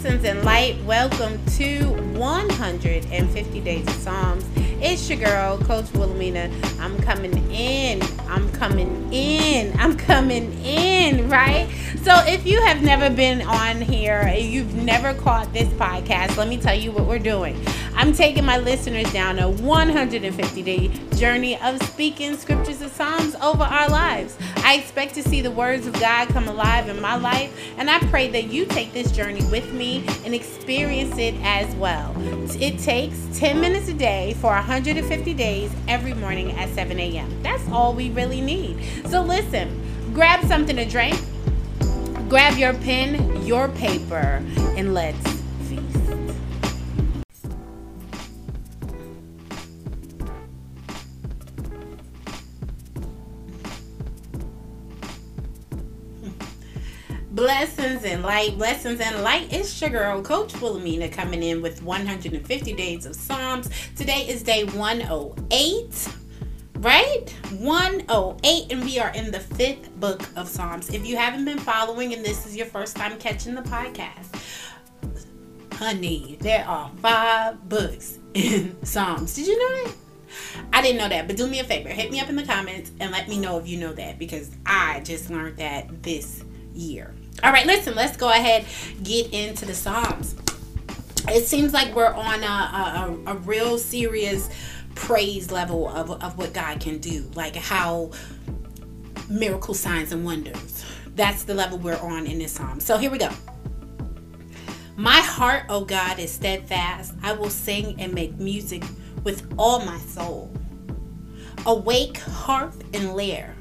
Blessings and light. Welcome to 150 Days of Psalms. It's your girl, Coach Wilhelmina. I'm coming in. I'm coming in. I'm coming in, right? So, if you have never been on here, you've never caught this podcast, let me tell you what we're doing. I'm taking my listeners down a 150 day journey of speaking scriptures and Psalms over our lives. I expect to see the words of God come alive in my life, and I pray that you take this journey with me and experience it as well. It takes 10 minutes a day for 150 days every morning at 7 a.m. That's all we really need. So, listen, grab something to drink, grab your pen, your paper, and let's Blessings and light, blessings and light. It's your girl, Coach Wilhelmina, coming in with 150 days of Psalms. Today is day 108, right? 108, and we are in the fifth book of Psalms. If you haven't been following and this is your first time catching the podcast, honey, there are five books in Psalms. Did you know that? I didn't know that, but do me a favor, hit me up in the comments and let me know if you know that because I just learned that this year. All right, listen, let's go ahead get into the Psalms. It seems like we're on a, a, a real serious praise level of, of what God can do, like how miracle signs and wonders. That's the level we're on in this psalm. So here we go. My heart, O oh God, is steadfast. I will sing and make music with all my soul. Awake, harp, and lyre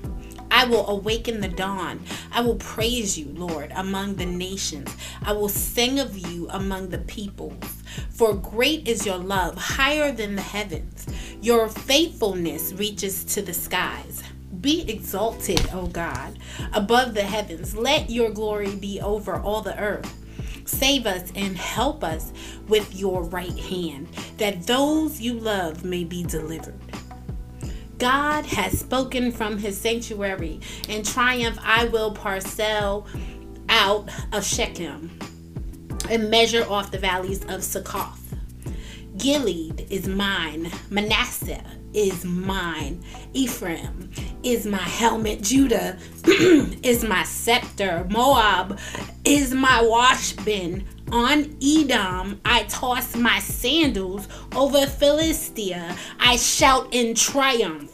I will awaken the dawn. I will praise you, Lord, among the nations. I will sing of you among the peoples. For great is your love, higher than the heavens. Your faithfulness reaches to the skies. Be exalted, O God, above the heavens. Let your glory be over all the earth. Save us and help us with your right hand, that those you love may be delivered. God has spoken from his sanctuary. In triumph, I will parcel out of Shechem and measure off the valleys of Succoth. Gilead is mine. Manasseh is mine. Ephraim is my helmet. Judah is my scepter. Moab is my wash bin. On Edom, I toss my sandals. Over Philistia, I shout in triumph.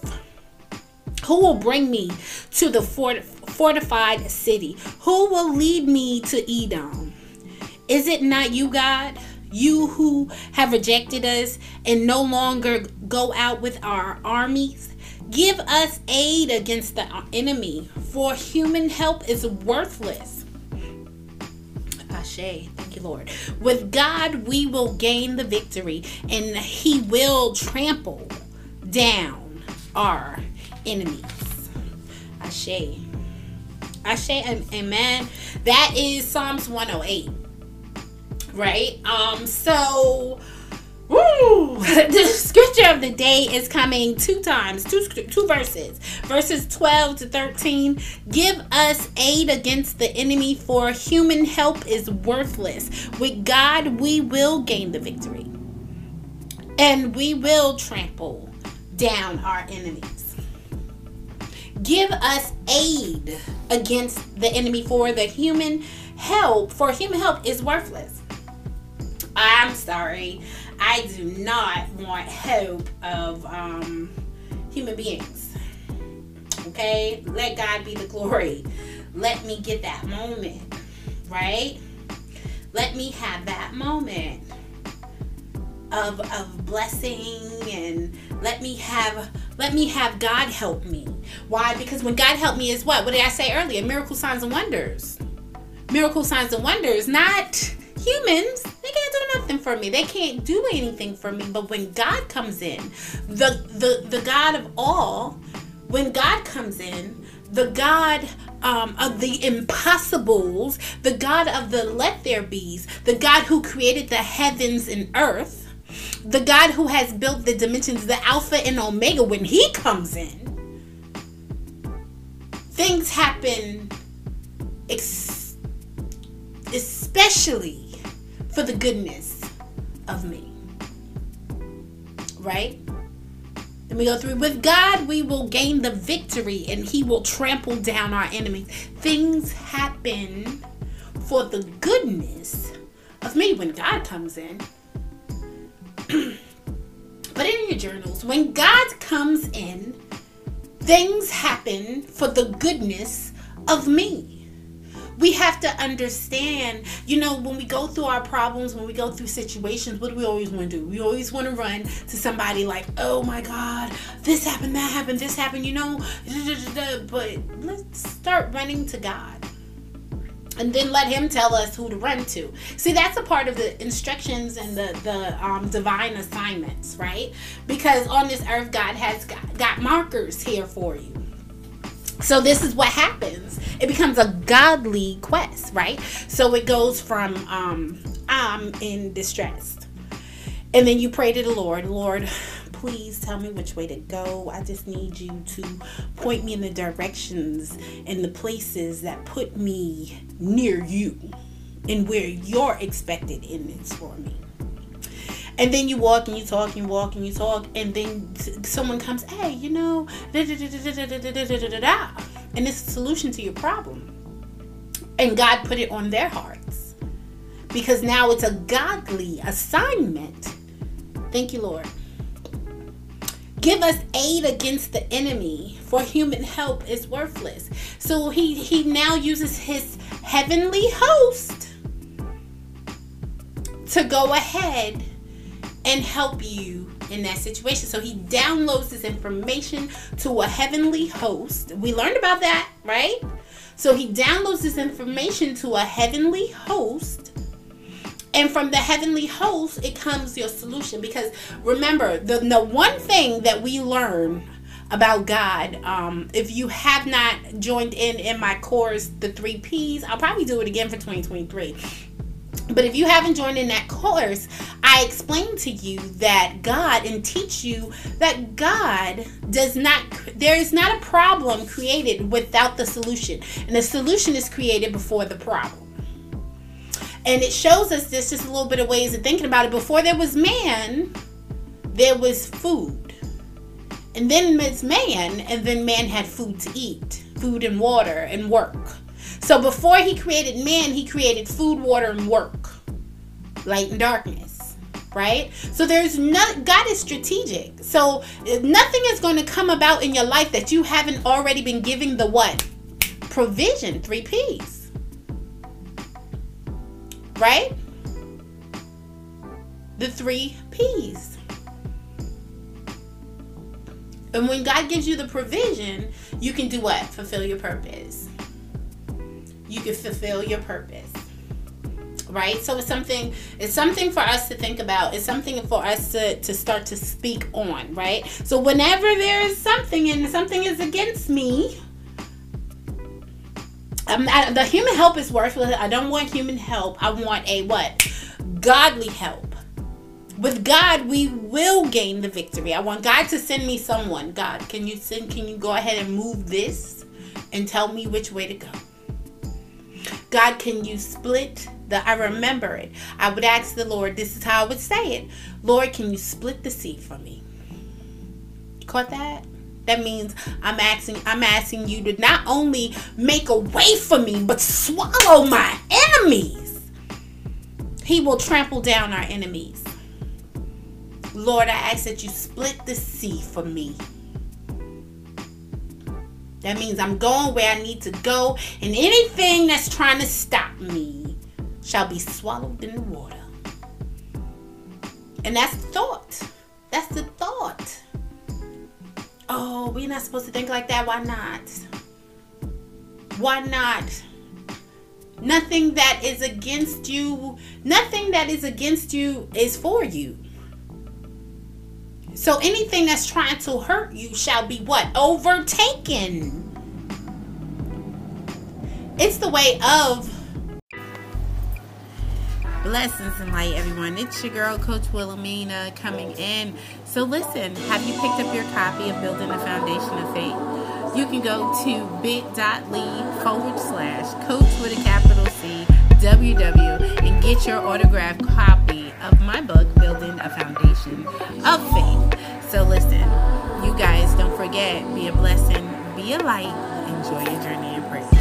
Who will bring me to the fortified city? Who will lead me to Edom? Is it not you, God? You who have rejected us and no longer go out with our armies? Give us aid against the enemy, for human help is worthless. Ashe. You, Lord. With God, we will gain the victory, and He will trample down our enemies. Ashe. Ashe. Amen. That is Psalms 108. Right? Um, so Woo! the scripture of the day is coming two times, two two verses. Verses 12 to 13. Give us aid against the enemy, for human help is worthless. With God, we will gain the victory. And we will trample down our enemies. Give us aid against the enemy, for the human help, for human help is worthless. I'm sorry. I do not want hope of um, human beings. Okay? Let God be the glory. Let me get that moment, right? Let me have that moment of, of blessing and let me have let me have God help me. Why? Because when God helped me is what? What did I say earlier? Miracle signs and wonders. Miracle signs and wonders, not humans they can't nothing for me. They can't do anything for me. But when god comes in the the the god of all when god comes in the god um, of the impossibles the god of the let there be's the god who created the heavens and earth the god who has built the dimensions the alpha and omega when he comes in things happen ex- especially for the goodness of me. Right? Then we go through with God, we will gain the victory and He will trample down our enemies. Things happen for the goodness of me when God comes in. It in your journals. When God comes in, things happen for the goodness of me we have to understand, you know, when we go through our problems, when we go through situations, what do we always want to do? We always want to run to somebody like, oh my God, this happened, that happened, this happened, you know. But let's start running to God and then let him tell us who to run to see that's a part of the instructions and the the um, divine assignments right because on this earth god has got, got markers here for you so this is what happens it becomes a godly quest right so it goes from um i'm in distress and then you pray to the lord lord please tell me which way to go. I just need you to point me in the directions and the places that put me near you and where you're expected in this for me. And then you walk and you talk and you walk and you talk, and then someone comes, hey, you know, and it's a solution to your problem. And God put it on their hearts because now it's a godly assignment. Thank you, Lord. Give us aid against the enemy, for human help is worthless. So he, he now uses his heavenly host to go ahead and help you in that situation. So he downloads this information to a heavenly host. We learned about that, right? So he downloads this information to a heavenly host and from the heavenly host it comes your solution because remember the, the one thing that we learn about god um, if you have not joined in in my course the three p's i'll probably do it again for 2023 but if you haven't joined in that course, I explain to you that God and teach you that God does not, there is not a problem created without the solution. And the solution is created before the problem. And it shows us this just a little bit of ways of thinking about it. Before there was man, there was food. And then it's man, and then man had food to eat, food and water and work. So before he created man, he created food, water, and work, light and darkness, right? So there's no, God is strategic. So nothing is going to come about in your life that you haven't already been giving the what? Provision, three P's right? The three P's. And when God gives you the provision, you can do what? Fulfill your purpose. Can fulfill your purpose. Right? So it's something it's something for us to think about. It's something for us to, to start to speak on, right? So whenever there is something and something is against me, um, I, the human help is worthless. I don't want human help. I want a what? Godly help. With God, we will gain the victory. I want God to send me someone. God, can you send? Can you go ahead and move this and tell me which way to go? God, can you split the? I remember it. I would ask the Lord. This is how I would say it. Lord, can you split the sea for me? Caught that? That means I'm asking I'm asking you to not only make a way for me, but swallow my enemies. He will trample down our enemies. Lord, I ask that you split the sea for me. That means I'm going where I need to go, and anything that's trying to stop me shall be swallowed in the water. And that's the thought. That's the thought oh, we're not supposed to think like that. Why not? Why not? Nothing that is against you, nothing that is against you is for you. So anything that's trying to hurt you shall be what? Overtaken. It's the way of Blessings and light, everyone. It's your girl, Coach Wilhelmina, coming in. So, listen, have you picked up your copy of Building the Foundation of Faith? You can go to bit.ly forward slash coach with a capital C, WW, and get your autographed copy of my book, Building a Foundation of Faith. So listen, you guys don't forget, be a blessing, be a light, enjoy your journey in praise.